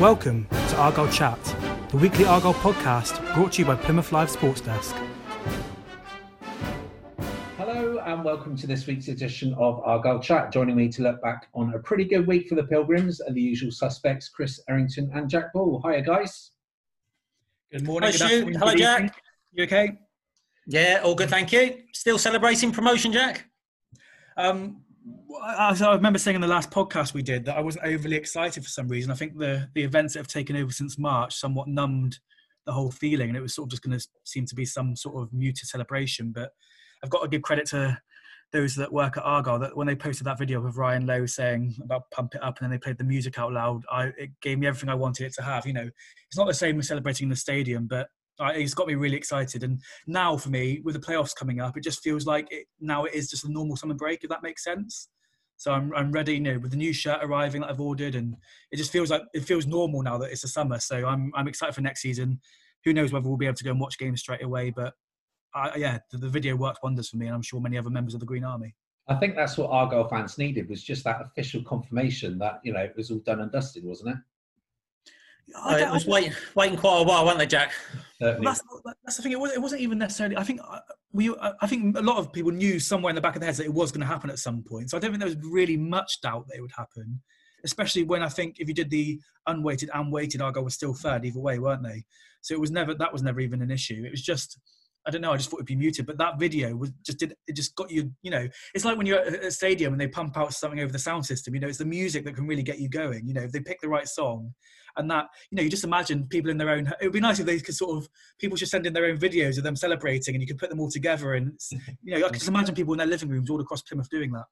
Welcome to Argyle Chat, the weekly Argyle podcast brought to you by Plymouth Live Sports Desk. Hello and welcome to this week's edition of Argyle Chat. Joining me to look back on a pretty good week for the Pilgrims are the usual suspects, Chris Errington and Jak Ball. Hiya, guys. Good morning. Hi, good Hello, good Jak. evening. You okay? Yeah, all good, thank you. Still celebrating promotion, Jak? Um, I, remember saying in the last podcast we did that I wasn't overly excited for some reason. I think the the events that have taken over since March somewhat numbed the whole feeling, and it was sort of just going to seem to be some sort of muted celebration. But I've got to give credit to those that work at Argyle that when they posted that video of Ryan Lowe saying about pump it up and then they played the music out loud, I it gave me everything I wanted it to have. You know, it's not the same as celebrating in the stadium, but It's got me really excited. And now for me, with the playoffs coming up, it just feels like it, now it is just a normal summer break, if that makes sense. So I'm, I'm ready, you know, with the new shirt arriving that I've ordered, and it just feels like it feels normal now that it's the summer. So I'm I'm excited for next season. Who knows whether we'll be able to go and watch games straight away, but yeah, the, the video worked wonders for me, and I'm sure many other members of the Green Army. I think that's what our Argyle fans needed was just that official confirmation that, you know, it was all done and dusted, wasn't it? I Uh, it was waiting, waiting quite a while, weren't they, Jak? That's, that's the thing. It wasn't, it wasn't even necessarily. I think uh, we. I think a lot of people knew somewhere in the back of their heads that it was going to happen at some point. So I don't think there was really much doubt that it would happen. Especially when I think if you did the unweighted and weighted, Argyle was still third either way, weren't they? So it was never that was never even an issue. It was just. I don't know. I just thought it'd be muted, but that video was just did it just got you. You know, it's like when you're at a stadium and they pump out something over the sound system. You know, it's the music that can really get you going. You know, if they pick the right song, and that you know you just imagine people in their own it would be nice if they could sort of people should send in their own videos of them celebrating and you could put them all together and you know i can just imagine people in their living rooms all across plymouth doing that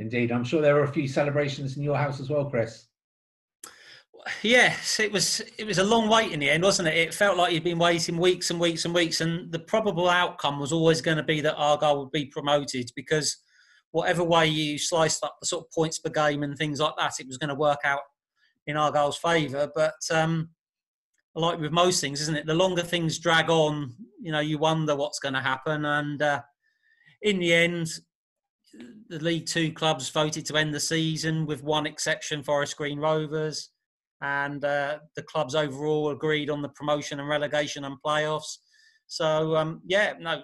Indeed. I'm sure there were a few celebrations in your house as well, Chris. Yes, it was. It was a long wait in the end, wasn't it? It felt like you'd been waiting weeks and weeks and weeks, and the probable outcome was always going to be that Argyle would be promoted because whatever way you sliced up the sort of points per game and things like that, it was going to work out in Argyle's favour. But um, like with most things, isn't it? The longer things drag on, you know, you wonder what's going to happen, and uh, in the end, the League Two clubs voted to end the season, with one exception, Forest Green Rovers, and uh, the clubs overall agreed on the promotion and relegation and playoffs. So um, yeah, no,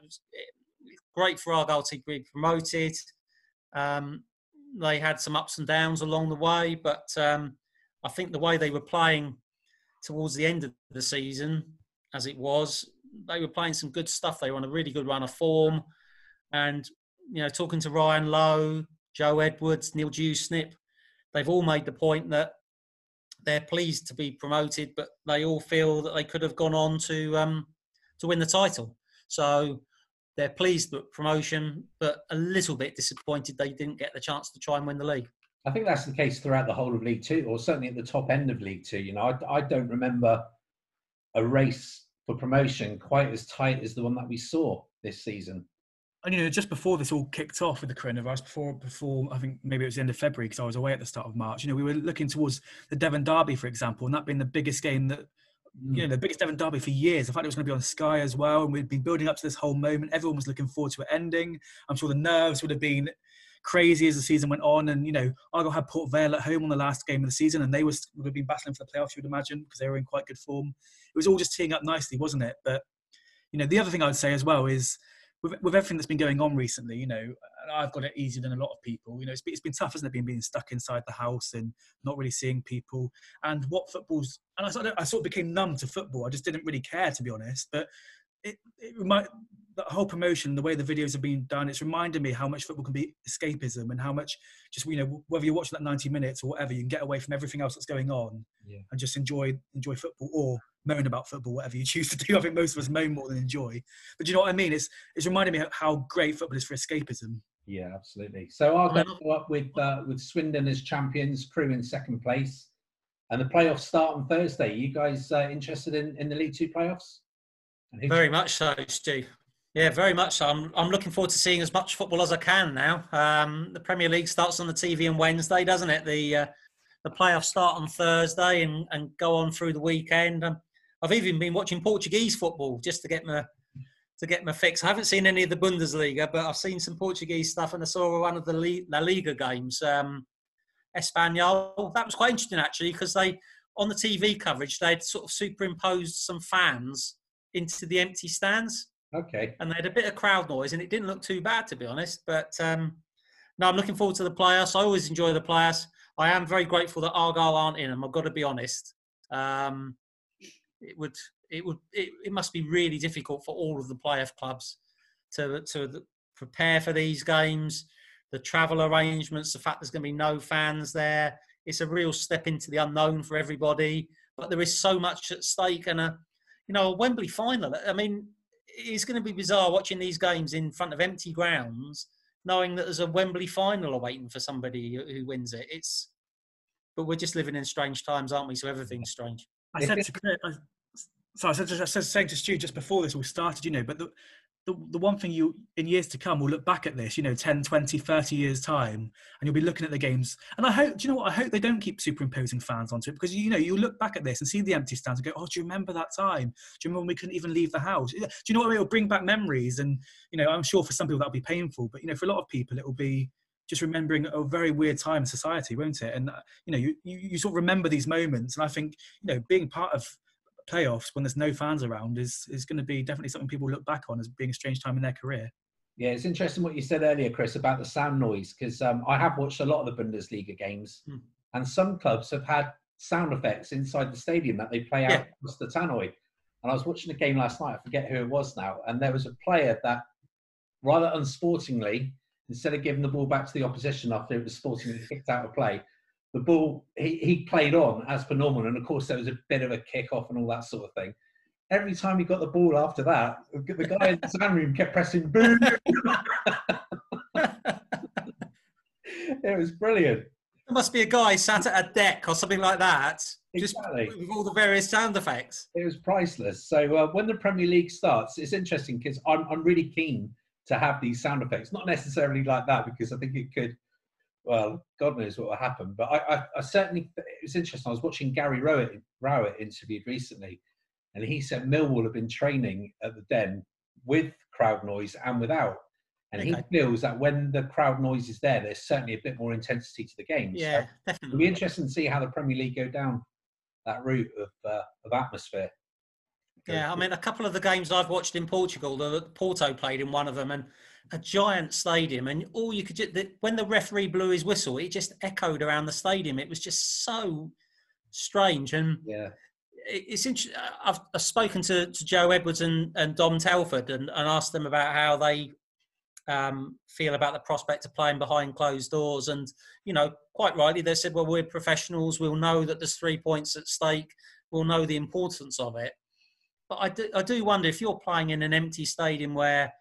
great for Argyle to be promoted. Um, they had some ups and downs along the way, but um, I think the way they were playing towards the end of the season, as it was, they were playing some good stuff. They were on a really good run of form, and you know, talking to Ryan Lowe, Joe Edwards, Neil Dewsnip, they've all made the point that they're pleased to be promoted, but they all feel that they could have gone on to um, to win the title. So they're pleased with promotion, but a little bit disappointed they didn't get the chance to try and win the league. I think that's the case throughout the whole of League Two, or certainly at the top end of League Two. You know, I, I don't remember a race for promotion quite as tight as the one that we saw this season. and you know just before this all kicked off with the coronavirus before before i think maybe it was the end of february because i was away at the start of march you know we were looking towards the devon derby for example and that being the biggest game that you mm. know, the biggest Devon derby for years. I thought it was going to be on Sky as well, and we'd been building up to this whole moment. Everyone was looking forward to it ending. I'm sure the nerves would have been crazy as the season went on. And you know, Argyle had Port Vale at home on the last game of the season, and they was would have been battling for the playoffs. You would imagine because they were in quite good form. It was all just teeing up nicely, wasn't it? But you know, the other thing I would say as well is with, with everything that's been going on recently, you know, I've got it easier than a lot of people. You know, it's been, it's been tough, hasn't it, being being stuck inside the house and not really seeing people. And what football's and I sort of, I sort of became numb to football. I just didn't really care, to be honest. But it, it remind the whole promotion, the way the videos have been done, it's reminded me how much football can be escapism and how much just you know whether you're watching that 90 minutes or whatever, you can get away from everything else that's going on Yeah. and just enjoy enjoy football or moan about football, whatever you choose to do. I think most of us moan more than enjoy. But do you know what I mean? It's it's reminding me how great football is for escapism. Yeah, absolutely. So I'll go up with uh, with Swindon as champions, Crewe in second place, and the playoffs start on Thursday. You guys uh, interested in, in the League Two playoffs? Very much so, Stu. Yeah, very much so. I'm, I'm looking forward to seeing as much football as I can now. Um, the Premier League starts on the TV on Wednesday, doesn't it? The uh, the playoffs start on Thursday and, and go on through the weekend. Um, I've even been watching Portuguese football just to get my to get my fix. I haven't seen any of the Bundesliga, but I've seen some Portuguese stuff, and I saw one of the La Liga games, um, Espanyol. That was quite interesting actually, because they on the TV coverage they'd sort of superimposed some fans into the empty stands. Okay. And they had a bit of crowd noise, and it didn't look too bad to be honest. But um, no, I'm looking forward to the playoffs. I always enjoy the playoffs. I am very grateful that Argyle aren't in them. I've got to be honest. Um, it would it would it, it must be really difficult for all of the playoff clubs to to prepare for these games the travel arrangements the fact there's going to be no fans there it's a real step into the unknown for everybody but there is so much at stake and a you know a wembley final. I mean it's going to be bizarre watching these games in front of empty grounds knowing that there's a wembley final awaiting for somebody who wins it. It's but we're just living in strange times aren't we? So everything's strange. I said to Chris, so I said, I said saying to Stu just before this all started, you know, but the, the, the one thing you in years to come will look back at this, you know, 10, 20, 30 years time, and you'll be looking at the games. And I hope, do you know what? I hope they don't keep superimposing fans onto it because, you know, you'll look back at this and see the empty stands and go, oh, do you remember that time? Do you remember when we couldn't even leave the house? Do you know what I mean? It'll bring back memories. And, you know, I'm sure for some people that'll be painful, but, you know, for a lot of people, it will be, just remembering a very weird time in society, won't it? And uh, you know, you, you, you sort of remember these moments, and I think you know, being part of playoffs when there's no fans around is is going to be definitely something people look back on as being a strange time in their career. Yeah, it's interesting what you said earlier, Chris, about the sound noise because um, I have watched a lot of the Bundesliga games, hmm. and some clubs have had sound effects inside the stadium that they play out yeah. across the tannoy. And I was watching a game last night. I forget who it was now, and there was a player that, rather unsportingly, instead of giving the ball back to the opposition after it was sportingly kicked out of play, the ball he, he played on as per normal, and of course there was a bit of a kick off and all that sort of thing. Every time he got the ball after that, the guy in the stand room kept pressing boom. it was brilliant. There must be a guy sat at a deck or something like that, exactly. just with all the various sound effects. It was priceless. So uh, when the Premier League starts, it's interesting because I'm I'm really keen to have these sound effects. Not necessarily like that because I think it could well, God knows what will happen. But I, I, I certainly, it was interesting. I was watching Gary Rowett, Rowett interviewed recently, and he said Millwall have been training at the Den with crowd noise and without. And okay. he feels that when the crowd noise is there, there's certainly a bit more intensity to the game. Yeah, so definitely. It'll be interesting to see how the Premier League go down that route of, uh, of atmosphere. Yeah, I mean, a couple of the games I've watched in Portugal, the Porto played in one of them, and a giant stadium, and all you could the, when the referee blew his whistle, it just echoed around the stadium. It was just so strange, and yeah, it, it's interesting. I've, I've, spoken to, to Joe Edwards and, and Dom Telford and, and asked them about how they um, feel about the prospect of playing behind closed doors, and you know, quite rightly, they said, "Well, we're professionals. We'll know that there's three points at stake. We'll know the importance of it." But I do, I do wonder if you're playing in an empty stadium where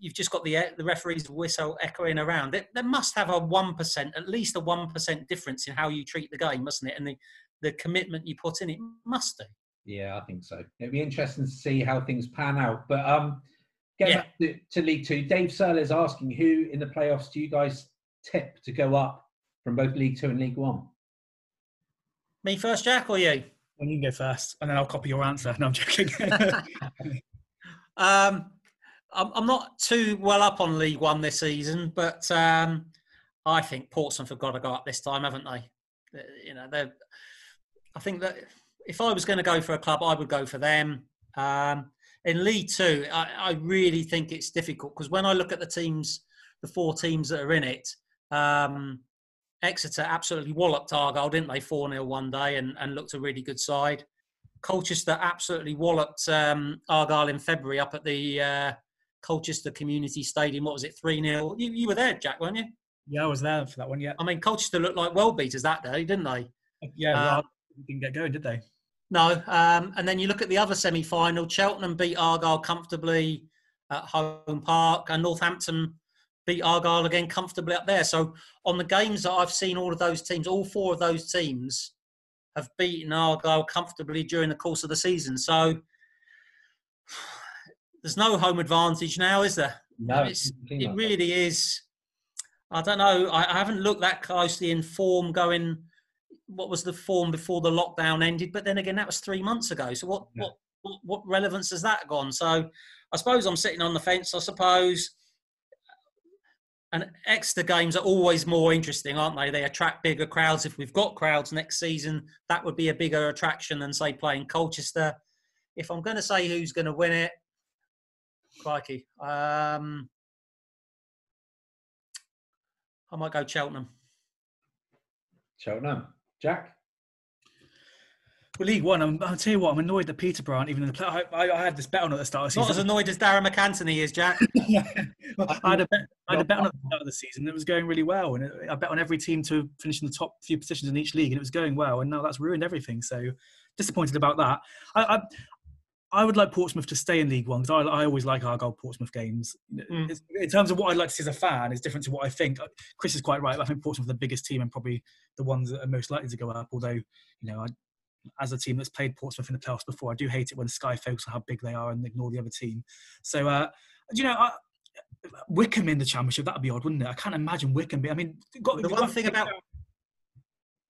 you've just got the the referee's whistle echoing around. It, there must have a one percent, at least a one percent difference in how you treat the game, mustn't it? And the the commitment you put in it must do. Yeah, I think so. It'd be interesting to see how things pan out. But um, get yeah. back to, to, League Two. Dave Searle is asking who in the playoffs do you guys tip to go up from both League Two and League One? Me first, Jak, or you? Well, you can go first, and then I'll copy your answer. No, I'm joking. um, I'm, not too well up on League One this season, but um, I think Portsmouth have got to go up this time, haven't they? You know, they I think that if I was going to go for a club, I would go for them. Um, in League Two, I, I really think it's difficult because when I look at the teams, the four teams that are in it, um, Exeter absolutely walloped Argyle, didn't they? 4 0 one day and, and looked a really good side. Colchester absolutely walloped um, Argyle in February up at the uh, Colchester Community Stadium. What was it, 3 0? You, you were there, Jak, weren't you? Yeah, I was there for that one, yeah. I mean, Colchester looked like well beaters that day, didn't they? Yeah, well, um, didn't get going, did they? No. Um, and then you look at the other semi final, Cheltenham beat Argyle comfortably at home park, and Northampton beat Argyle again comfortably up there. So on the games that I've seen, all of those teams, all four of those teams have beaten Argyle comfortably during the course of the season. So there's no home advantage now, is there? No, it really is. I don't know. I, I haven't looked that closely in form going. What was the form before the lockdown ended? But then again, that was three months ago. So what, yeah. what, what, what relevance has that gone? So I suppose I'm sitting on the fence. I suppose. And Exeter games are always more interesting, aren't they? They attract bigger crowds. If we've got crowds next season, that would be a bigger attraction than, say, playing Colchester. If I'm going to say who's going to win it, crikey, um, I might go Cheltenham. Cheltenham. Jak? Well, League One, I'm, I'll tell you what, I'm annoyed that Peterborough aren't even in the play. I, I, I, had this bet on at the start of the season. Not as annoyed as Darragh MacAnthony is, Jak. I had a bet, I had a bet on at the start of the season that was going really well. And I bet on every team to finish in the top few positions in each league, and it was going well. And now that's ruined everything. So disappointed about that. I, I, I would like Portsmouth to stay in League One because I, I, always like Argyle Portsmouth games. Mm. In terms of what I'd like to see as a fan, is different to what I think. Chris is quite right. I think Portsmouth are the biggest team and probably the ones that are most likely to go up. Although, you know, I, as a team that's played Portsmouth in the playoffs before. I do hate it when Sky focus on how big they are and ignore the other team. So, uh, you know, I, Wycombe in the Championship, that'd be odd, wouldn't it? I can't imagine Wycombe. Be, I mean, got, the one thing about.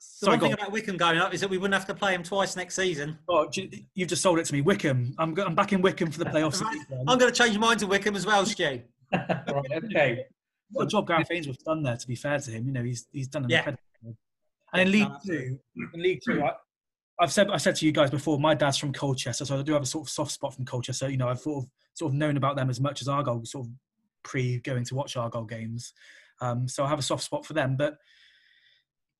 The Sorry, one thing about Wycombe going up is that we wouldn't have to play him twice next season. Oh, you've just sold it to me. Wycombe. I'm, I'm back in Wycombe for the playoffs. I'm going to change mine to Wycombe as well, Stu. right, okay. What a job Gareth Ainsworth's done there, to be fair to him. You know, he's, he's done an yeah. incredible job. And in League Two, in League Two, I, I've said I said to you guys before, my dad's from Colchester, so I do have a sort of soft spot from Colchester. You know, I've sort of sort of known about them as much as Argyle, sort of pre going to watch Argyle games. Um, so I have a soft spot for them. But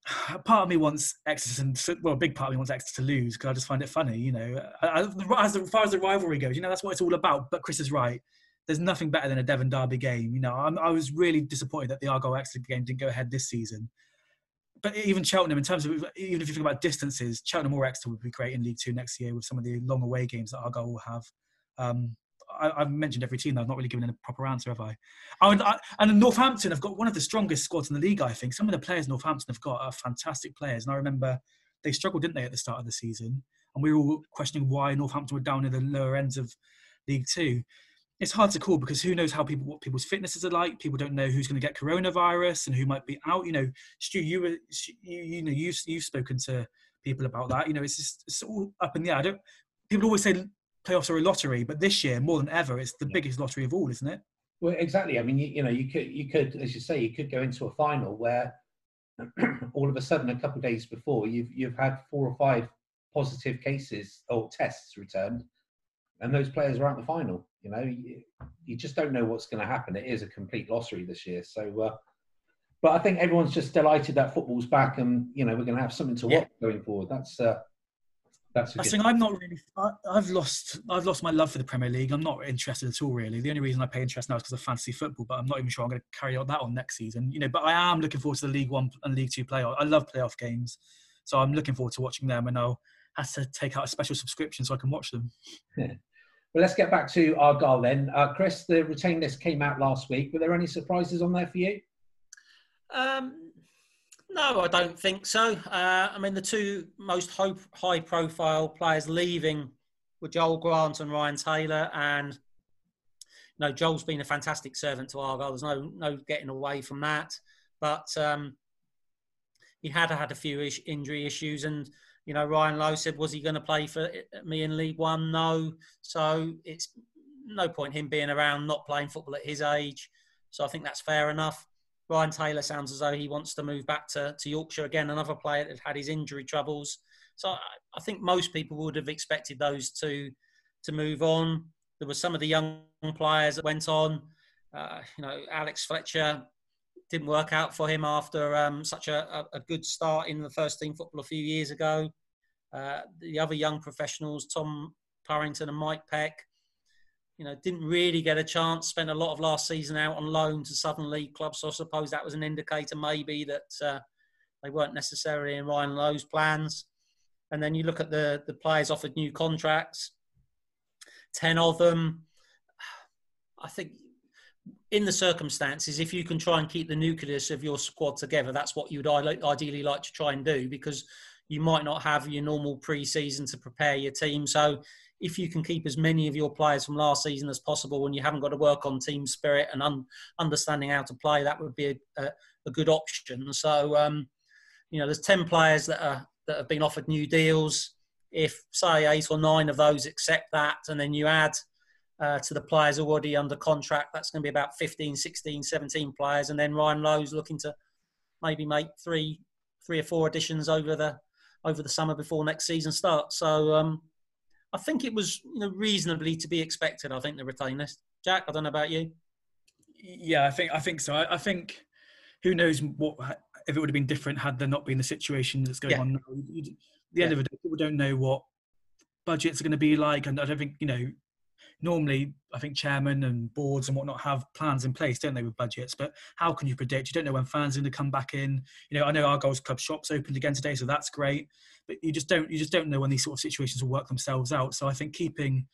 part of me wants Exeter, well, a big part of me wants Exeter to lose because I just find it funny. You know, as far as the rivalry goes, you know, that's what it's all about. But Chris is right. There's nothing better than a Devon Derby game. You know, I'm, I was really disappointed that the Argyle Exeter game didn't go ahead this season but even Cheltenham, in terms of even if you think about distances, Cheltenham or Exeter would be great in League Two next year with some of the long away games that Argyle will have. Um, I, have mentioned every team. I've not really given a proper answer, have I? Oh, and, I, and Northampton have got one of the strongest squads in the league. I think some of the players Northampton have got are fantastic players, and I remember they struggled, didn't they, at the start of the season? And we were all questioning why Northampton were down in the lower ends of League Two it's hard to call because who knows how people what people's fitnesses are like. People don't know who's going to get coronavirus and who might be out. You know, Stu, you were you, you know you you've spoken to people about that. You know, it's just it's all up in the air. I don't. People always say playoffs are a lottery, but this year more than ever, it's the biggest lottery of all, isn't it? Well, exactly. I mean, you, you know, you could you could, as you say, you could go into a final where all of a sudden, a couple of days before, you've you've had four or five positive cases or tests returned, and those players are out in the final. You know, you, you just don't know what's going to happen. It is a complete lottery this year. So, uh, but I think everyone's just delighted that football's back, and you know we're going to have something to yeah. watch going forward. That's uh, that's. I think I'm not really. I, have lost. I've lost my love for the Premier League. I'm not interested at all. Really, the only reason I pay interest now is because of fantasy football. But I'm not even sure I'm going to carry on that on next season. You know, but I am looking forward to the League One and League Two playoff. I love playoff games, so I'm looking forward to watching them. And I'll have to take out a special subscription so I can watch them. Yeah. Well, let's get back to Argyle then. Uh, Chris, the retain list came out last week. Were there any surprises on there for you? Um, no, I don't think so. Uh, I mean, the two most high profile players leaving were Joel Grant and Ryan Taylor. And, you know, Joel's been a fantastic servant to Argyle. There's no, no getting away from that. But um, he had had a few ish, injury issues. And, you know, Ryan Lowe said, was he going to play for me in League One? No. So it's no point him being around, not playing football at his age. So I think that's fair enough. Ryan Taylor sounds as though he wants to move back to, to Yorkshire again, another player that had his injury troubles. So I, I think most people would have expected those two to move on. There were some of the young players that went on. Uh, you know, Alex Fletcher didn't work out for him after um, such a, a, good start in the first team football a few years ago. Uh, the other young professionals, Tom Purrington and Mike Peck, you know, didn't really get a chance. Spent a lot of last season out on loan to Southern League clubs. So I suppose that was an indicator, maybe that uh, they weren't necessarily in Ryan Lowe's plans. And then you look at the the players offered new contracts. Ten of them. I think in the circumstances, if you can try and keep the nucleus of your squad together, that's what you'd ideally like to try and do because you might not have your normal pre-season to prepare your team. So if you can keep as many of your players from last season as possible when you haven't got to work on team spirit and un- understanding how to play, that would be a, a, a good option. So, um, you know, there's 10 players that are that have been offered new deals. If, say, eight or nine of those accept that, and then you add uh, to the players already under contract, that's going to be about 15, 16, 17 players. And then Ryan Lowe's looking to maybe make three, three or four additions over the over the summer before next season starts. So um, I think it was you know, reasonably to be expected. I think the retain list. Jak, I don't know about you. Yeah, I think I think so. I, I think who knows what if it would have been different had there not been the situation that's going yeah. on. Now. At the end yeah. of it, people don't know what budgets are going to be like, and I don't think you know normally I think chairman and boards and whatnot have plans in place, don't they, with budgets? But how can you predict? You don't know when fans are going to come back in. You know, I know Argyle's club shops opened again today, so that's great. But you just don't you just don't know when these sort of situations will work themselves out. So I think keeping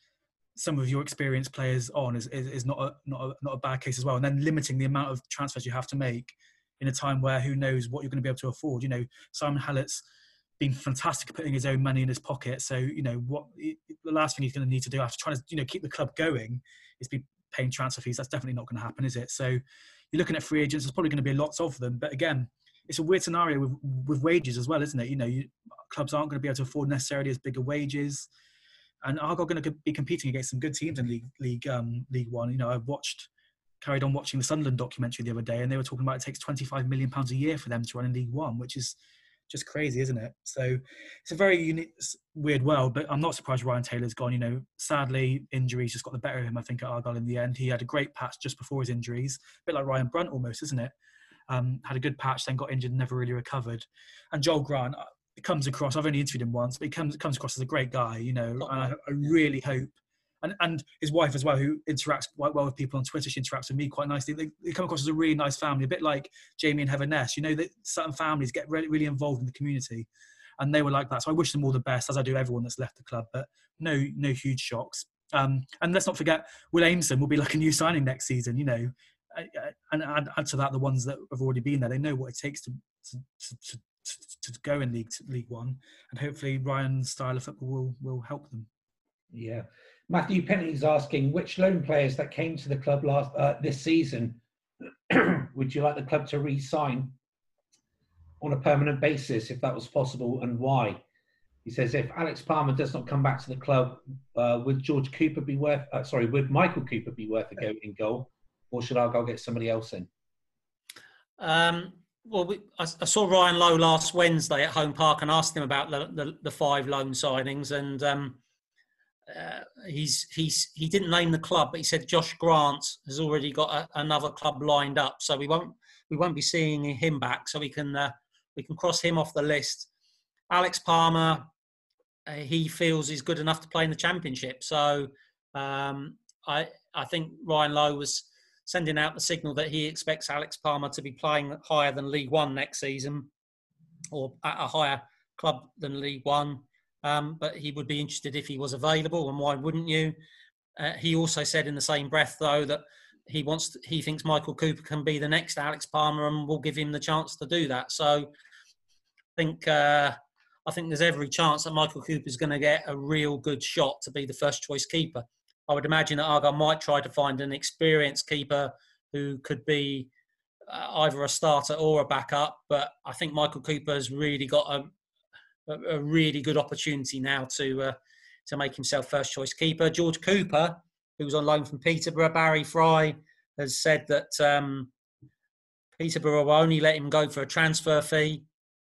some of your experienced players on is, is, is not a not a not a bad case as well. And then limiting the amount of transfers you have to make in a time where who knows what you're going to be able to afford. You know, Simon Hallett's been fantastic putting his own money in his pocket. So you know what the last thing he's going to need to do after trying to you know keep the club going is be paying transfer fees. That's definitely not going to happen, is it? So you're looking at free agents. There's probably going to be lots of them, but again, it's a weird scenario with with wages as well, isn't it? You know, you, clubs aren't going to be able to afford necessarily as bigger wages, and Argyle going to be competing against some good teams in League League um, League One. You know, I've watched carried on watching the Sunderland documentary the other day, and they were talking about it takes 25 million pounds a year for them to run in League One, which is just crazy, isn't it? So it's a very unique, weird world. But I'm not surprised Ryan Taylor's gone. You know, sadly, injuries just got the better of him. I think at Argyle in the end, he had a great patch just before his injuries, a bit like Ryan Brunt almost, isn't it? Um, had a good patch, then got injured, never really recovered. And Joel Grant, uh, comes across. I've only interviewed him once, but he comes comes across as a great guy. You know, and I, I really hope and, and his wife as well, who interacts quite well with people on Twitter. She interacts with me quite nicely. They, they come across as a really nice family, a bit like Jamie and Heather Ness. You know that certain families get really, really involved in the community, and they were like that. So I wish them all the best, as I do everyone that's left the club. But no, no huge shocks. Um, and let's not forget, Will Aimson will be like a new signing next season. You know, and add, add to that the ones that have already been there. They know what it takes to to, to, to, to go in League League One, and hopefully Ryan's style of football will will help them. Yeah, Matthew Penny's asking which loan players that came to the club last uh, this season would you like the club to re-sign on a permanent basis if that was possible and why? He says if Alex Palmer does not come back to the club, uh, would George Cooper be worth? Uh, sorry, would Michael Cooper be worth a go in goal, or should I go get somebody else in? Um, well, we, I, I, saw Ryan Lowe last Wednesday at Home Park and asked him about the, the, the five loan signings, and um, uh, he's he's he didn't name the club, but he said Josh Grant has already got a, another club lined up, so we won't we won't be seeing him back. So we can uh, we can cross him off the list. Alex Palmer, uh, he feels is good enough to play in the championship. So um, I I think Ryan Lowe was sending out the signal that he expects Alex Palmer to be playing higher than League One next season, or at a higher club than League One. Um, but he would be interested if he was available, and why wouldn't you? Uh, he also said in the same breath, though, that he wants to, he thinks Michael Cooper can be the next Alex Palmer, and we'll give him the chance to do that. So, I think uh, I think there's every chance that Michael Cooper is going to get a real good shot to be the first choice keeper. I would imagine that Argyle might try to find an experienced keeper who could be uh, either a starter or a backup. But I think Michael Cooper has really got a, a, a really good opportunity now to uh, to make himself first choice keeper. George Cooper, who was on loan from Peterborough, Barry Fry has said that um, Peterborough will only let him go for a transfer fee.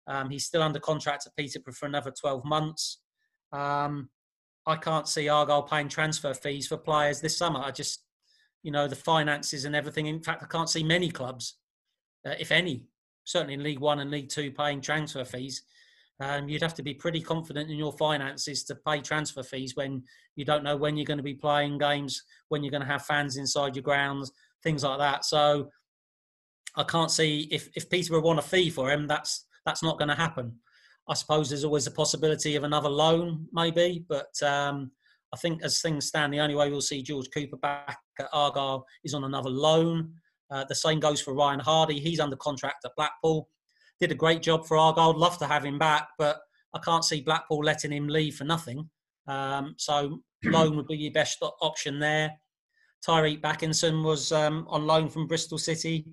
Um, he's still under contract at Peterborough for another 12 months. Um, I can't see Argyle paying transfer fees for players this summer. I just, you know, the finances and everything. In fact, I can't see many clubs, uh, if any, certainly in League One and League Two, paying transfer fees. Um, you'd have to be pretty confident in your finances to pay transfer fees when you don't know when you're going to be playing games, when you're going to have fans inside your grounds, things like that. So I can't see if if Peterborough want a fee for him, that's that's not going to happen. I suppose there's always a possibility of another loan, maybe, but um, I think as things stand, the only way we'll see George Cooper back at Argyle is on another loan. Uh, the same goes for Ryan Hardy. He's under contract at Blackpool. Did a great job for Argyle. I'd love to have him back, but I can't see Blackpool letting him leave for nothing. Um, so loan would be your best option there. Tyreeq Bakinson was um, on loan from Bristol City.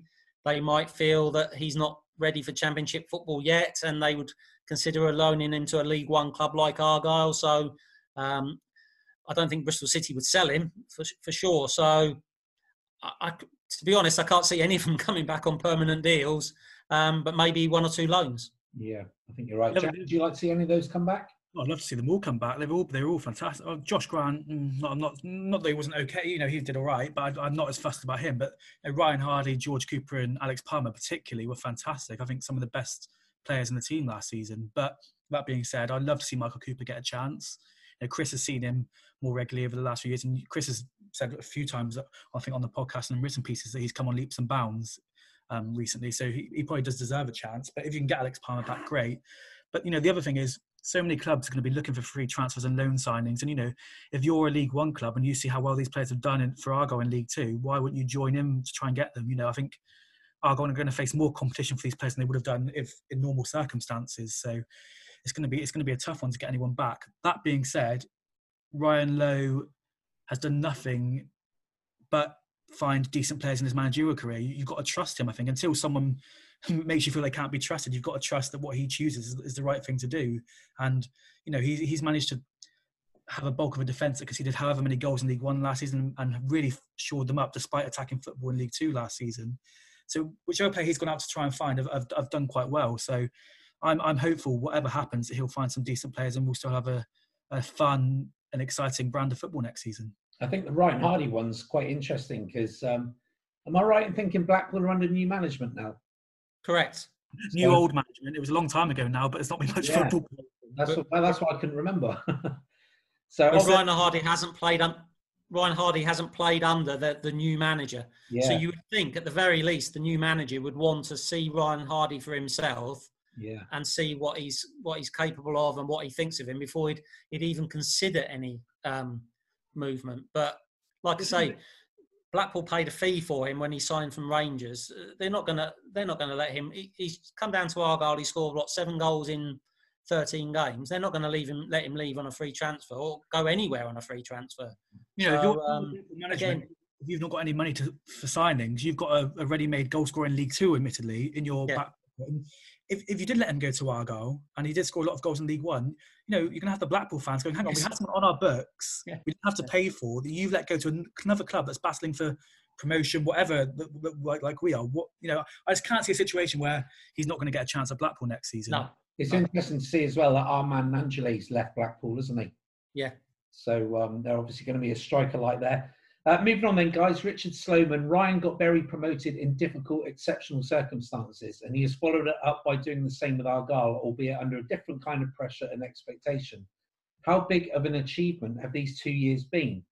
They might feel that he's not ready for Championship football yet, and they would consider a loaning into a League One club like Argyle. So um, I don't think Bristol City would sell him for, for sure. So I, I, to be honest, I can't see any of them coming back on permanent deals, um, but maybe one or two loans. Yeah, I think you're right. Jak, would you like to see any of those come back? I'd love to see them all come back. They're all they're all fantastic. Oh, Josh Grant, mm, not, I'm not not that he wasn't okay. You know, he did all right, but I, am not as fussed about him. But you know, Ryan Hardy, George Cooper, and Alex Palmer particularly were fantastic. I think some of the best players in the team last season. But that being said, I'd love to see Michael Cooper get a chance. You know, Chris has seen him more regularly over the last few years, and Chris has said a few times, I think, on the podcast and written pieces that he's come on leaps and bounds um, recently. So he, he probably does deserve a chance. But if you can get Alex Palmer back, great. But you know, the other thing is so many clubs are going to be looking for free transfers and loan signings. And you know, if you're a League One club and you see how well these players have done in, for Argyle in League Two, why wouldn't you join in to try and get them? You know, I think Argyle are going to face more competition for these players than they would have done if in normal circumstances. So it's going to be it's going to be a tough one to get anyone back. That being said, Ryan Lowe has done nothing but find decent players in his managerial career. You've got to trust him. I think until someone makes you feel they can't be trusted. You've got to trust that what he chooses is, the right thing to do. And you know, he, he's managed to have a bulk of a defence that conceded however many goals in League One last season and really shored them up despite attacking football in League Two last season. So whichever player he's gone out to try and find, I've, I've, I've done quite well. So I'm, I'm hopeful whatever happens that he'll find some decent players and we'll still have a, a fun and exciting brand of football next season. I think the Ryan Hardy one's quite interesting because um, am I right in thinking Blackpool are under new management now? Correct. New so, old management. It was a long time ago now, but it's not been much yeah, football. That's what, that's what I couldn't remember. so Ryan Hardy hasn't played un- Ryan Hardy hasn't played under the, the new manager. Yeah. So you would think at the very least the new manager would want to see Ryan Hardy for himself yeah. and see what he's what he's capable of and what he thinks of him before he'd, he'd even consider any um, movement. But like I say, Blackpool paid a fee for him when he signed from Rangers. Uh, they're not gonna they're not gonna let him. He, he's come down to Argyle. He scored what seven goals in 13 games. They're not going to leave him let him leave on a free transfer or go anywhere on a free transfer. Yeah, so, um, again, if you've not got any money to, for signings, you've got a, a ready-made goal scorer in League Two, admittedly, in your yeah. back. If, if you did let him go to Argyle and he did score a lot of goals in League One, you know, you're going to have the Blackpool fans going, hang on, we had someone on our books yeah. we didn't have to pay for that you've let go to another club that's battling for promotion, whatever, like, like we are. What You know, I just can't see a situation where he's not going to get a chance at Blackpool next season. No. It's interesting to see as well that Armand Gnanduillet's left Blackpool, isn't he? Yeah. So um, they're obviously going to be a striker like there. Uh, moving on then, guys. Richard Sloman. Ryan got Bury promoted in difficult, exceptional circumstances, and he has followed it up by doing the same with Argyle, albeit under a different kind of pressure and expectation. How big of an achievement have these two years been?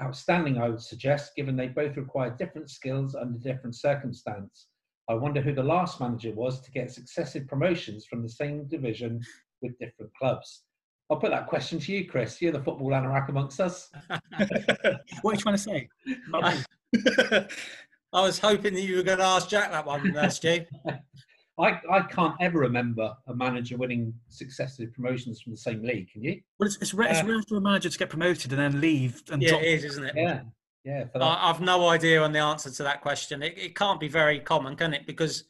Outstanding, I would suggest, given they both require different skills under different circumstance. I wonder who the last manager was to get successive promotions from the same division with different clubs. I'll put that question to you, Chris. You're the football anorak amongst us. what are you trying to say? I was hoping that you were going to ask Jak that one, uh, Stu. I, I can't ever remember a manager winning successive promotions from the same league. Can you? Well, it's, it's, rare, uh, it's rare for a manager to get promoted and then leave. And yeah, drop. it is, isn't it? Yeah, yeah. I, I've no idea on the answer to that question. It, it can't be very common, can it? Because,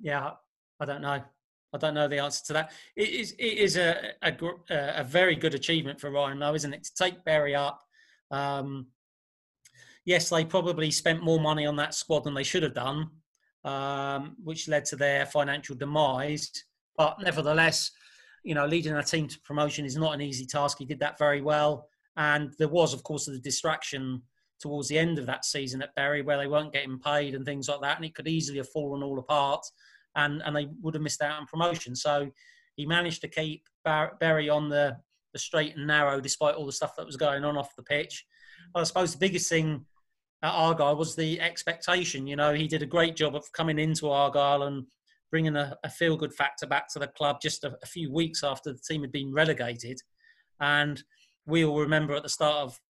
yeah, I don't know. I don't know the answer to that. It is it is a a, a very good achievement for Ryan, though, isn't it? To take Bury up. Um, yes, they probably spent more money on that squad than they should have done, um, which led to their financial demise. But nevertheless, you know, leading a team to promotion is not an easy task. He did that very well, and there was, of course, the distraction towards the end of that season at Bury where they weren't getting paid and things like that, and it could easily have fallen all apart and and they would have missed out on promotion. So he managed to keep Bury on the the straight and narrow despite all the stuff that was going on off the pitch. I suppose the biggest thing at Argyle was the expectation. You know, he did a great job of coming into Argyle and bringing a, a feel good factor back to the club just a, a, few weeks after the team had been relegated. And we all remember at the start of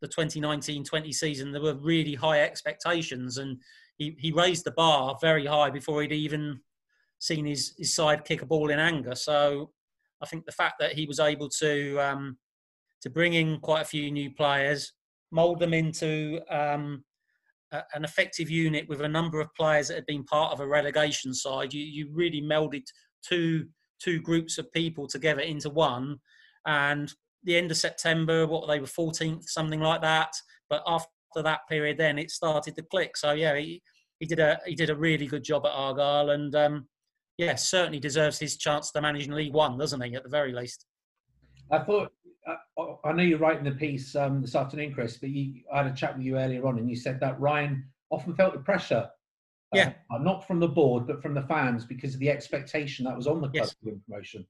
the 2019-20 season, there were really high expectations, and he, he raised the bar very high before he'd even seen his, his side kick a ball in anger. So I think the fact that he was able to um, to bring in quite a few new players, mould them into um, a, an effective unit with a number of players that had been part of a relegation side, you, you really melded two two groups of people together into one. And the end of September, what they were 14th, something like that. But after that period, then it started to click. So yeah, he, he did a he did a really good job at Argyle, and um, yeah, certainly deserves his chance to manage in League One, doesn't he? At the very least. I thought uh, I know you're writing the piece um, this afternoon, Chris, but you, I had a chat with you earlier on, and you said that Ryan often felt the pressure. Yeah. Uh, not from the board, but from the fans because of the expectation that was on the club yes. promotion.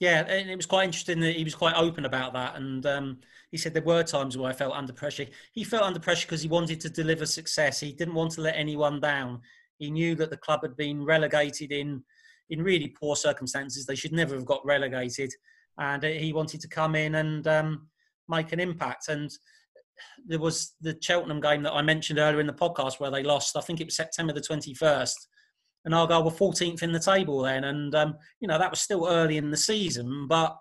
Yeah, and it was quite interesting that he was quite open about that. And um, he said there were times where I felt under pressure. He felt under pressure because he wanted to deliver success. He didn't want to let anyone down. He knew that the club had been relegated in in really poor circumstances. They should never have got relegated, and he wanted to come in and um, make an impact. And there was the Cheltenham game that I mentioned earlier in the podcast where they lost. I think it was September the twenty first and Argyle were 14th in the table then. And, um, you know, that was still early in the season, but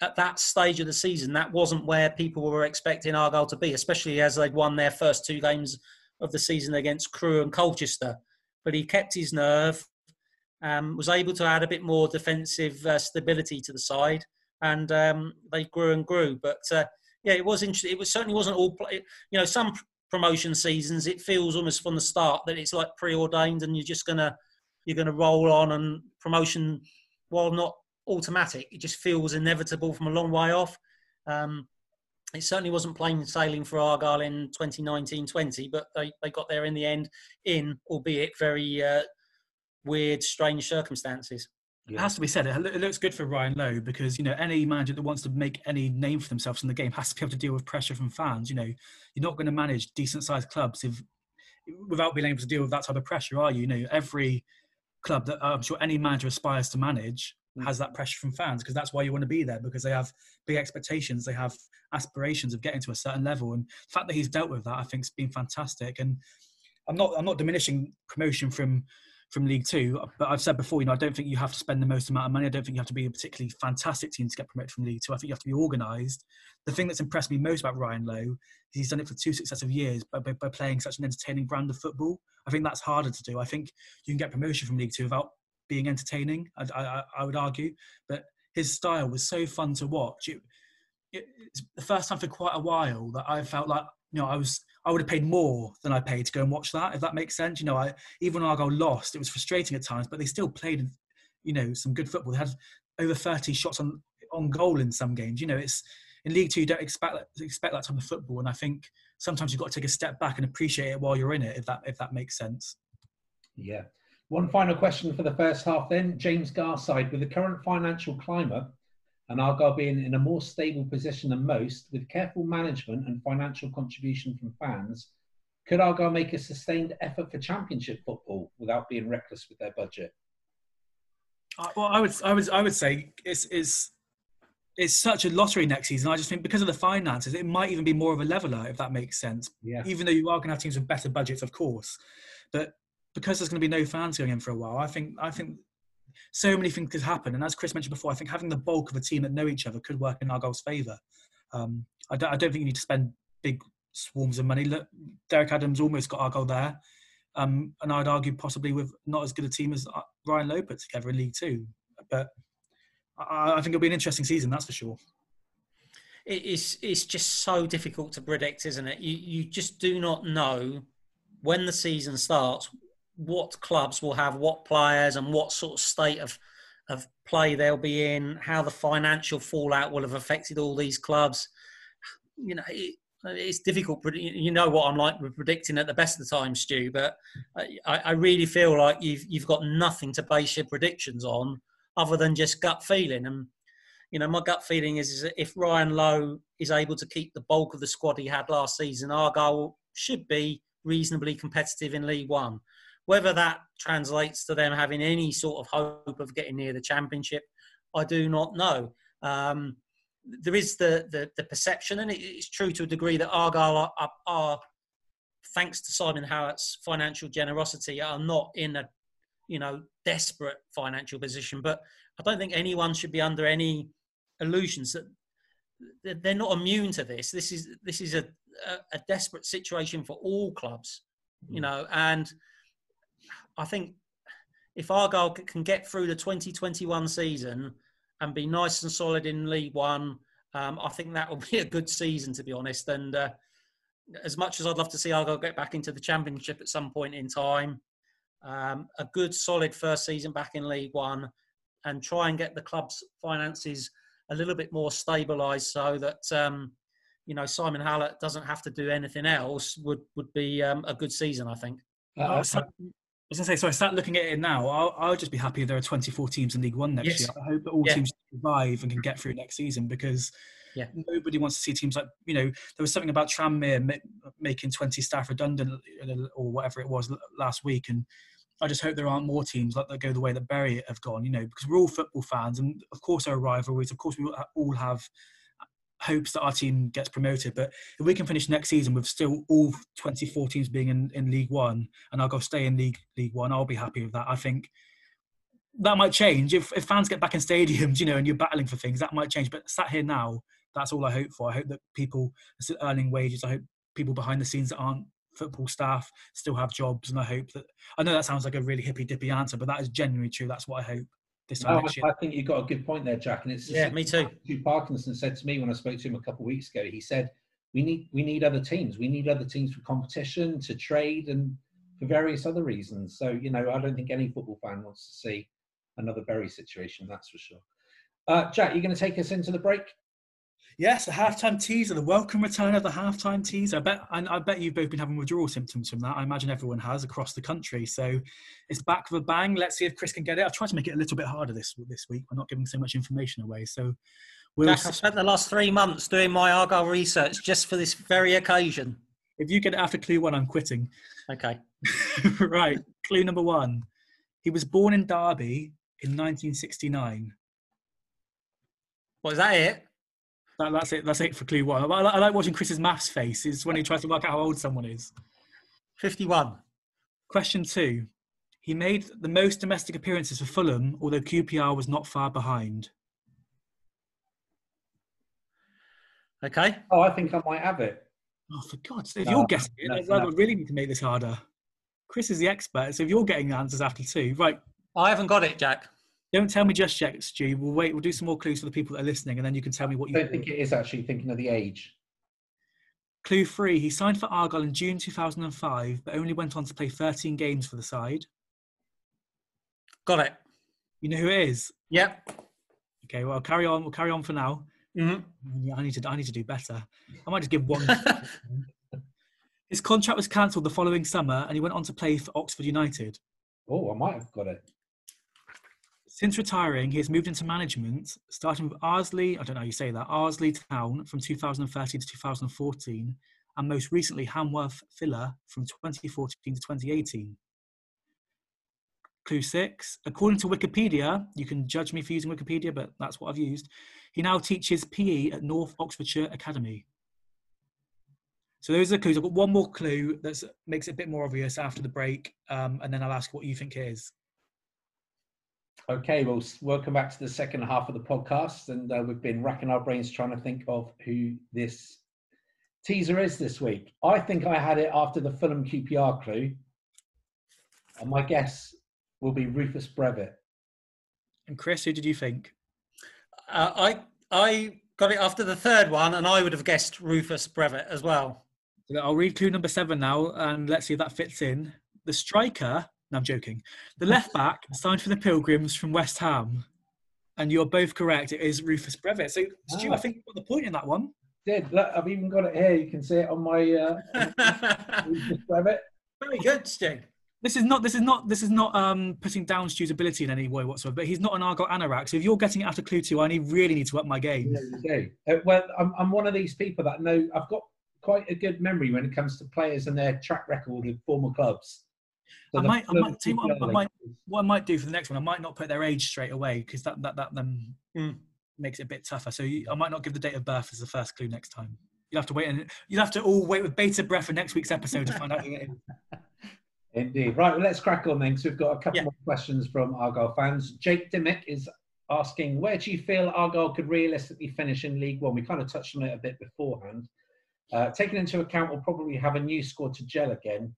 at that stage of the season, that wasn't where people were expecting Argyle to be, especially as they'd won their first two games of the season against Crewe and Colchester. But he kept his nerve, um, was able to add a bit more defensive uh, stability to the side, and um, they grew and grew. But uh, yeah, it was interesting. It was certainly wasn't all. You know, some promotion seasons, it feels almost from the start that it's like preordained, and you're just gonna you're gonna roll on, and promotion, while not automatic, it just feels inevitable from a long way off. Um, it certainly wasn't plain sailing for Argyle in 2019-20, but they, they got there in the end, in albeit very uh, weird, strange circumstances. Yeah. It has to be said. It looks good for Ryan Lowe because you know any manager that wants to make any name for themselves in the game has to be able to deal with pressure from fans. You know, you're not going to manage decent sized clubs if without being able to deal with that type of pressure, are you? You know, every club that I'm sure any manager aspires to manage mm. has that pressure from fans because that's why you want to be there because they have big expectations, they have aspirations of getting to a certain level, and the fact that he's dealt with that, I think, has been fantastic. And I'm not I'm not diminishing promotion from from League Two. But I've said before, you know, I don't think you have to spend the most amount of money. I don't think you have to be a particularly fantastic team to get promoted from League Two. I think you have to be organised. The thing that's impressed me most about Ryan Lowe is he's done it for two successive years by, by, by, playing such an entertaining brand of football. I think that's harder to do. I think you can get promotion from League Two without being entertaining. I, I, I would argue, but his style was so fun to watch. It, it, it's the first time for quite a while that I felt like you know I was I would have paid more than I paid to go and watch that, if that makes sense. You know, I even when Argyle lost, it was frustrating at times, but they still played, you know, some good football. They had over 30 shots on on goal in some games. You know, it's in League Two, you don't expect that, expect that type of football, and I think sometimes you've got to take a step back and appreciate it while you're in it, if that if that makes sense. Yeah. One final question for the first half, then James Garside, with the current financial climate and Argyle being in a more stable position than most, with careful management and financial contribution from fans, could Argyle make a sustained effort for Championship football without being reckless with their budget? Uh, well, I would, I would, I would say it's, it's, it's such a lottery next season. I just think because of the finances, it might even be more of a leveler, if that makes sense. Yeah. Even though you are going to have teams with better budgets, of course, but because there's going to be no fans going in for a while, I think, I think so many things could happen. And as Chris mentioned before, I think having the bulk of a team that know each other could work in Argyle's favour. Um, I, don't, I, don't, think you need to spend big swarms of money. Look, Derek Adams almost got Argyle there. Um, and I'd argue possibly with not as good a team as uh, Ryan Lowe put together in League Two. But I, I think it'll be an interesting season, that's for sure. It's, it's just so difficult to predict, isn't it? You, you just do not know when the season starts what clubs will have what players and what sort of state of of play they'll be in, how the financial fallout will have affected all these clubs. You know, it, it's difficult. You know what I'm like with predicting at the best of the time, Stu. But I, I really feel like you've you've got nothing to base your predictions on other than just gut feeling. And you know, my gut feeling is, is if Ryan Lowe is able to keep the bulk of the squad he had last season, Argyle should be reasonably competitive in League One. Whether that translates to them having any sort of hope of getting near the championship, I do not know. Um, there is the, the, the perception, and it, it's true to a degree that Argyle are, are, are, thanks to Simon Hallett's financial generosity, are not in a you know desperate financial position. But I don't think anyone should be under any illusions that they're not immune to this. This is this is a, a, a desperate situation for all clubs, you mm. know, and I think if Argyle can get through the 2021 season and be nice and solid in League One, um, I think that will be a good season, to be honest. And uh, as much as I'd love to see Argyle get back into the Championship at some point in time, um, a good solid first season back in League One, and try and get the club's finances a little bit more stabilised so that um, you know Simon Hallett doesn't have to do anything else would would be um, a good season, I think. Uh, was going to say, so I start looking at it now. I'll, I'll just be happy if there are 24 teams in League One next yes. year. I hope that all yeah. teams survive and can get through next season because yeah. nobody wants to see teams like, you know, there was something about Tranmere making 20 staff redundant or whatever it was last week. And I just hope there aren't more teams like that go the way that Bury have gone, you know, because we're all football fans. And of course, there are rivalries. Of course, we all have hopes that our team gets promoted. But if we can finish next season with still all 24 teams being in, in League One and I'll go stay in League League One, I'll be happy with that. I think that might change if, if fans get back in stadiums, you know, and you're battling for things. That might change. But sat here now, that's all I hope for. I hope that people are earning wages. I hope people behind the scenes that aren't football staff still have jobs, and I hope that. I know that sounds like a really hippy dippy answer, but that is genuinely true. That's what I hope this time no, next year. I think you've got a good point there, Jak. And it's yeah, me too. Hugh Parkinson said to me when I spoke to him a couple of weeks ago. He said, "We need we need other teams. We need other teams for competition, to trade, and for various other reasons." So you know, I don't think any football fan wants to see another Bury situation. That's for sure. Uh, Jak, you're going to take us into the break. Yes, the halftime teaser, the welcome return of the halftime teaser. I bet, and I bet you've both been having withdrawal symptoms from that. I imagine everyone has across the country. So it's back with a bang. Let's see if Chris can get it. I've tried to make it a little bit harder this this week. We're not giving so much information away. So we'll Jak, I've spent the last three months doing my Argyle research just for this very occasion. If you get it after clue one, I'm quitting. Okay. right. Clue number one. He was born in Derby in 1969. Was that it? That, that's it. That's it for clue one. I, I, like watching Chris's maths face. Is when he tries to work out how old someone is. Fifty-one. Question two. He made the most domestic appearances for Fulham, although QPR was not far behind. Okay. Oh, I think I might have it. Oh, for God's sake! If no, you're guessing it, no, no. I really need to make this harder. Chris is the expert, so if you're getting the answers after two, right? I haven't got it, Jak. Don't tell me just yet, Stu. We'll wait. We'll do some more clues for the people that are listening, and then you can tell me what you. I don't think it is actually thinking of the age. Clue three: He signed for Argyle in June 2005, but only went on to play 13 games for the side. Got it. You know who it is? Yep. Okay. Well, carry on. We'll carry on for now. Mm-hmm. Yeah, I need to. I need to do better. I might just give one. His contract was cancelled the following summer, and he went on to play for Oxford United. Oh, I might have got it. Since retiring, he has moved into management, starting with Arsley, I don't know how you say that, Arsley Town from 2013 to 2014, and most recently Hanworth Villa from 2014 to 2018. Clue six, according to Wikipedia, you can judge me for using Wikipedia, but that's what I've used. He now teaches PE at North Oxfordshire Academy. So those are the clues. I've got one more clue that makes it a bit more obvious after the break, um, and then I'll ask what you think is. Okay, well, welcome back to the second half of the podcast, and uh, we've been racking our brains trying to think of who this teaser is this week. I think I had it after the Fulham QPR clue, and my guess will be Rufus Brevett. And Chris, who did you think? Uh, I I got it after the third one, and I would have guessed Rufus Brevett as well. I'll read clue number seven now, and let's see if that fits in. The striker no, I'm joking. The left back signed for the Pilgrims from West Ham. And you're both correct. It is Rufus Brevett. So, Stu, I ah. think you got the point in that one. Did look, I've even got it here. You can see it on my uh, Rufus Brevett. Very good, Stu. This is not. This is not. This is not um, putting down Stu's ability in any way whatsoever. But he's not an Argyle anorak. So if you're getting it after clue two, I need really need to up my game. Yeah, you do. Uh, well, I'm, I'm one of these people that know I've got quite a good memory when it comes to players and their track record with former clubs. So I might, I might, see what I, I, might, what I might do for the next one. I might not put their age straight away because that, that, that, then. Mm. makes it a bit tougher. So you, I might not give the date of birth as the first clue next time. You'll have to wait, and you'll have to all wait with bated breath for next week's episode to find out who it is. Indeed. Right, well, let's crack on then, because we've got a couple Yeah. more questions from Argyle fans. Jake Dimmick is asking, where do you feel Argyle could realistically finish in League One? We kind of touched on it a bit beforehand. Uh, taking into account, we'll probably have a new squad to gel again.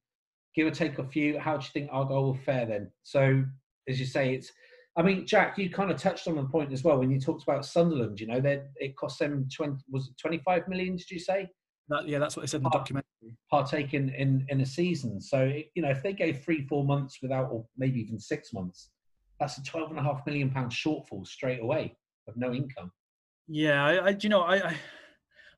Give or take a few, how do you think Argyle will fare then? So, as you say, it's. I mean, Jak, you kind of touched on the point as well when you talked about Sunderland. You know, they it cost them twenty. Was it twenty five million? Did you say? That, yeah, that's what they said in the documentary. partake in, in, in a season. So, you know, if they go three, four months without, or maybe even six months, that's a twelve and a half million pound shortfall straight away of no income. Yeah, I, I do you know, I, I,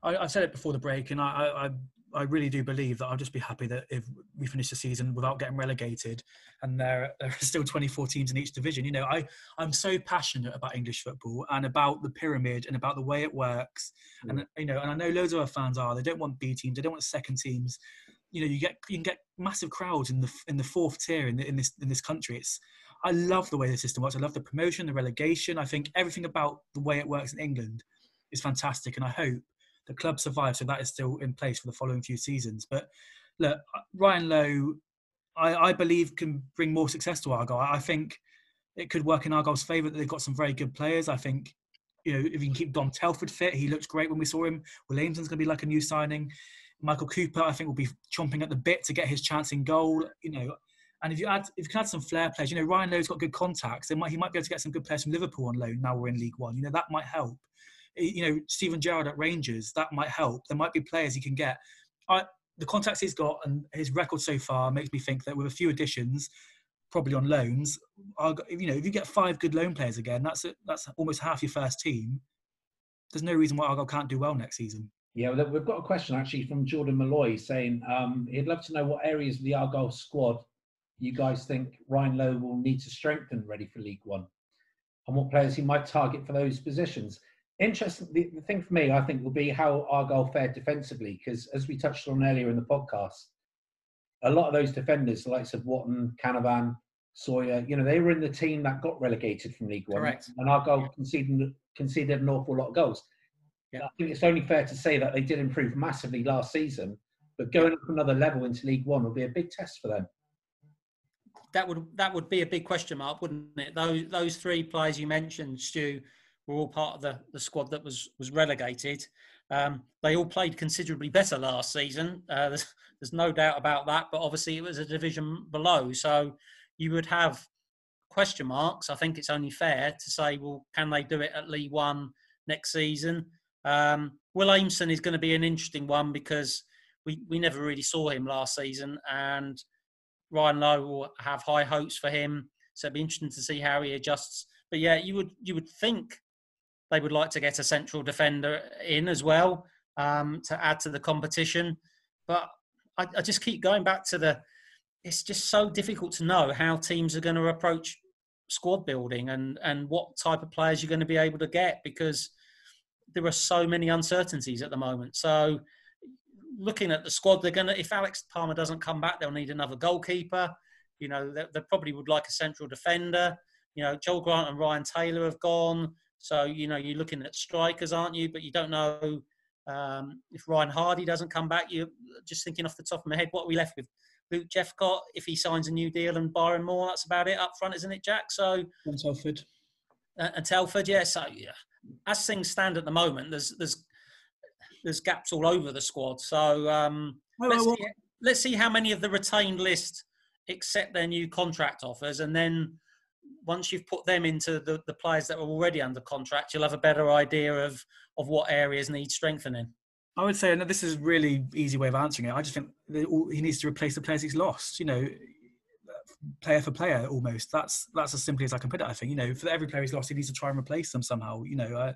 I, I said it before the break, and I, I, I- really do believe that I'll just be happy that if we finish the season without getting relegated, and there, there are still 24 teams in each division. You know, I, I'm so passionate about English football and about the pyramid and about the way it works. Mm. And you know, and I know loads of our fans are. They don't want B teams. They don't want second teams. You know, you get you can get massive crowds in the in the fourth tier in, the, in this in this country. It's I love the way the system works. I love the promotion, the relegation. I think everything about the way it works in England is fantastic, and I hope the club survived, so that is still in place for the following few seasons. But look, Ryan Lowe, I, I believe can bring more success to Argyle. I think it could work in Argyle's favour that they've got some very good players. I think you know if you can keep Dom Telford fit, he looked great when we saw him. Will Aimson's going to be like a new signing. Michael Cooper, I think, will be chomping at the bit to get his chance in goal. You know, and if you add, if you can add some flair players, you know, Ryan Lowe's got good contacts. Might, he might be able to get some good players from Liverpool on loan. Now we're in League One. You know, that might help. You know, Steven Gerrard at Rangers, that might help. There might be players he can get. I, the contacts he's got and his record so far makes me think that with a few additions, probably on loans, Arg- you know, if you get five good loan players again, that's it. That's almost half your first team. There's no reason why Argyle can't do well next season. Yeah, well, we've got a question actually from Jordan Malloy saying um, he'd love to know what areas of the Argyle squad you guys think Ryan Lowe will need to strengthen ready for League One and what players he might target for those positions. Interesting. The, the thing for me, I think, will be how Argyle fared defensively because, as we touched on earlier in the podcast, a lot of those defenders, the likes of Wootton, Canavan, Sawyer, you know, they were in the team that got relegated from League One. Correct. And Argyle conceded, conceded an awful lot of goals. Yeah. I think it's only fair to say that they did improve massively last season, but going up another level into League One will be a big test for them. that would that would be a big question mark, wouldn't it? Those those three players you mentioned, Stu, were all part of the, the squad that was was relegated. Um, they all played considerably better last season. Uh, there's, there's no doubt about that. But obviously, it was a division below, so you would have question marks. I think it's only fair to say, well, can they do it at League One next season? Um, Will Aimson is going to be an interesting one because we, we never really saw him last season, and Ryan Lowe will have high hopes for him. So it'd be interesting to see how he adjusts. But yeah, you would you would think they would like to get a central defender in as well um, to add to the competition. But I, I just keep going back to the. It's just so difficult to know how teams are going to approach squad building and and what type of players you're going to be able to get because there are so many uncertainties at the moment. So looking at the squad, they're going to, if Alex Palmer doesn't come back, they'll need another goalkeeper. You know, they, they probably would like a central defender. You know, Joel Grant and Ryan Taylor have gone. So, you know, you're looking at strikers, aren't you? But you don't know um, if Ryan Hardie doesn't come back. You're just thinking off the top of my head, what are we left with? Luke Jephcott, if he signs a new deal, and Byron Moore, that's about it up front, isn't it, Jak? So, And Telford. uh, and Telford, yeah. So yeah, as things stand at the moment, there's there's there's gaps all over the squad. So um, let's, well, see, let's see how many of the retained list accept their new contract offers, and then once you've put them into the, the players that are already under contract, you'll have a better idea of of what areas need strengthening. I would say, and this is a really easy way of answering it. I just think he needs to replace the players he's lost. You know, player for player, almost. That's that's as simply as I can put it. I think. You know, for every player he's lost, he needs to try and replace them somehow. You know, uh,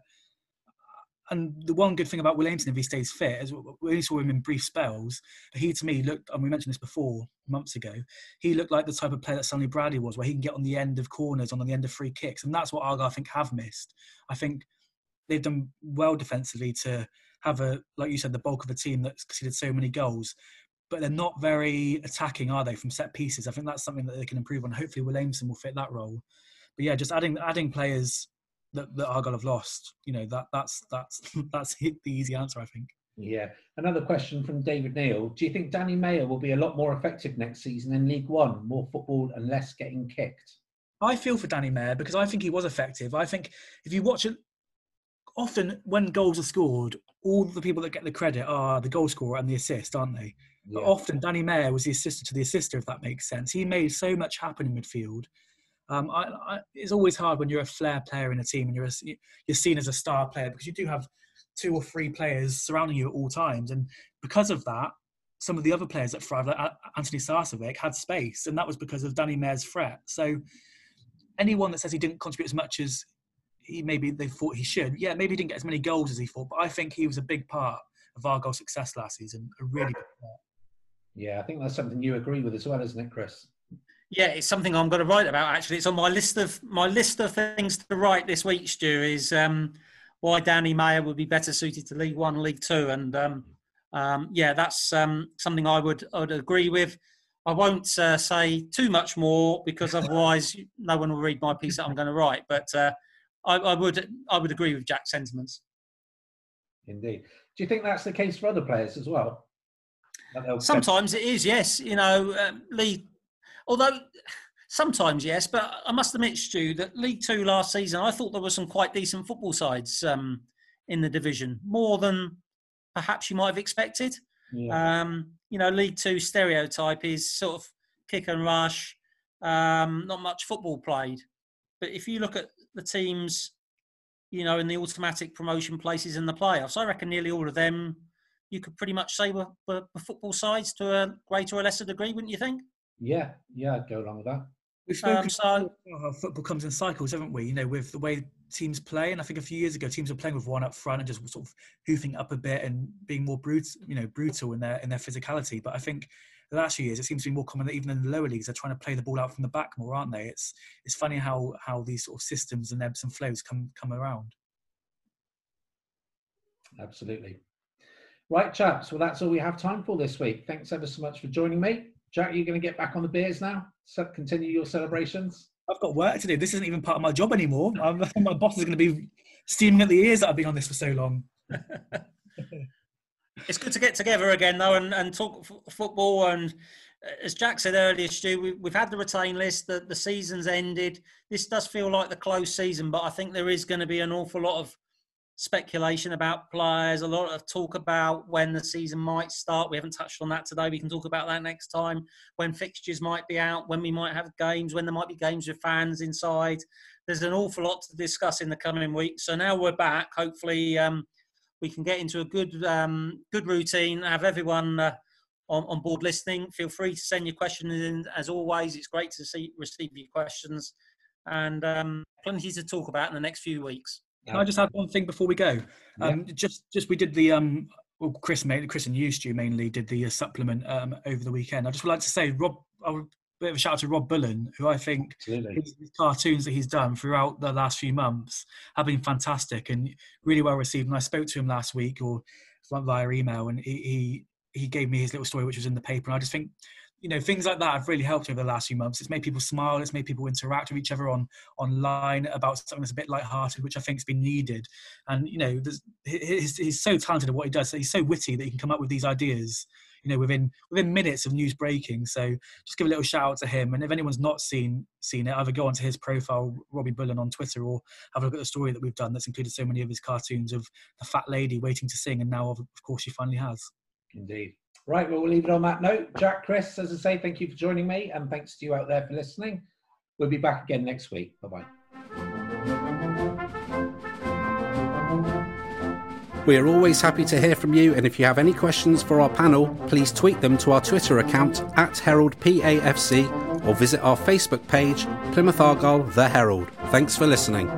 and the one good thing about Will Aimson, if he stays fit, is we only saw him in brief spells. He, to me, looked, and we mentioned this before months ago. He looked like the type of player that Stanley Bradley was, where he can get on the end of corners, on the end of free kicks, and that's what Argyle I think have missed. I think they've done well defensively to have a, like you said, the bulk of a team that's conceded so many goals, but they're not very attacking, are they, from set pieces? I think that's something that they can improve on. Hopefully, Will Aimson will fit that role. But yeah, just adding adding players that, that Argyle have lost. You know that that's that's that's the easy answer, I think. Yeah. Another question from David Neal. Do you think Danny Mayor will be a lot more effective next season in League One? More football and less getting kicked? I feel for Danny Mayor because I think he was effective. I think if you watch it, often when goals are scored, all the people that get the credit are the goal scorer and the assist, aren't they? Yeah. But often Danny Mayor was the assistant to the assister, if that makes sense. He made so much happen in midfield. Um, I, I, it's always hard when you're a flair player in a team and you're a, you're seen as a star player because you do have two or three players surrounding you at all times, and because of that, some of the other players that thrive, like Antoni Sarcevic, had space, and that was because of Danny Mayor's threat. So, anyone that says he didn't contribute as much as he maybe they thought he should, yeah, maybe he didn't get as many goals as he thought, but I think he was a big part of Argyle's success last season, a really big part. Yeah, I think that's something you agree with as well, isn't it, Chris? Yeah, it's something I'm going to write about. Actually, it's on my list of my list of things to write this week. Stu is um, why Danny Mayor would be better suited to League One, League Two, and um, um, yeah, that's um, something I would I would agree with. I won't uh, say too much more because otherwise no one will read my piece that I'm going to write. But uh, I, I, would I would agree with Jak's sentiments. Indeed. Do you think that's the case for other players as well? Sometimes it is, yes. You know, um, Lee Although sometimes yes, but I must admit, Stu, that League Two last season, I thought there were some quite decent football sides um, in the division, more than perhaps you might have expected. Yeah. Um, you know, League Two stereotype is sort of kick and rush, um, not much football played. But if you look at the teams, you know, in the automatic promotion places in the playoffs, I reckon nearly all of them you could pretty much say were, were, were football sides to a greater or lesser degree, wouldn't you think? Yeah, yeah, I'd go along with that. We've spoken um, so, how football comes in cycles, haven't we? You know, with the way teams play, and I think a few years ago teams were playing with one up front and just sort of hoofing up a bit and being more brutal, you know, brutal in their in their physicality. But I think the last few years it seems to be more common that even in the lower leagues they're trying to play the ball out from the back more, aren't they? It's it's funny how how these sort of systems and ebbs and flows come come around. Absolutely. Right, chaps. Well, that's all we have time for this week. Thanks ever so much for joining me. Jak, you going to get back on the beers now? So continue your celebrations? I've got work to do. This isn't even part of my job anymore. I'm, my boss is going to be steaming at the ears that I've been on this for so long. it's good to get together again, though, and, and talk f- football. And uh, as Jak said earlier, Stu, we, have had the retain list. The, the season's ended. This does feel like the close season, but I think there is going to be an awful lot of speculation about players, a lot of talk about when the season might start. We haven't touched on that today. We can talk about that next time. When fixtures might be out, when we might have games, when there might be games with fans inside. There's an awful lot to discuss in the coming weeks. So now we're back. Hopefully, um, we can get into a good um, good routine. Have everyone. Uh, on, on board listening, feel free to send your questions in. As always, it's great to see receive your questions, and um, plenty to talk about in the next few weeks. Can I just add one thing before we go? Um, yeah. Just, just we did the um, well, Chris, Chris and you, Stu, mainly did the uh, supplement um, over the weekend. I just would like to say, Rob, a bit of a shout out to Rob Bullen, who I think his, his, cartoons that he's done throughout the last few months have been fantastic and really well received. And I spoke to him last week or via email, and he, he he gave me his little story, which was in the paper. And I just think you know things like that have really helped over the last few months. It's made people smile it's made people interact with each other on online about something that's a bit light-hearted which i think's been needed. And you know he's, he's so talented at what he does he's so witty that he can come up with these ideas you know within within minutes of news breaking. So just give a little shout out to him. And if anyone's not seen seen it either go onto his profile robbie bullen on twitter or have a look at the story that we've done that's included so many of his cartoons of the fat lady waiting to sing and now of course she finally has. Indeed Right, well, we'll leave it on that note. Jak, Chris, as I say, thank you for joining me, and thanks to you out there for listening. We'll be back again next week. Bye bye. We are always happy to hear from you, and if you have any questions for our panel, please tweet them to our Twitter account at HeraldPAFC or visit our Facebook page, Plymouth Argyle The Herald. Thanks for listening.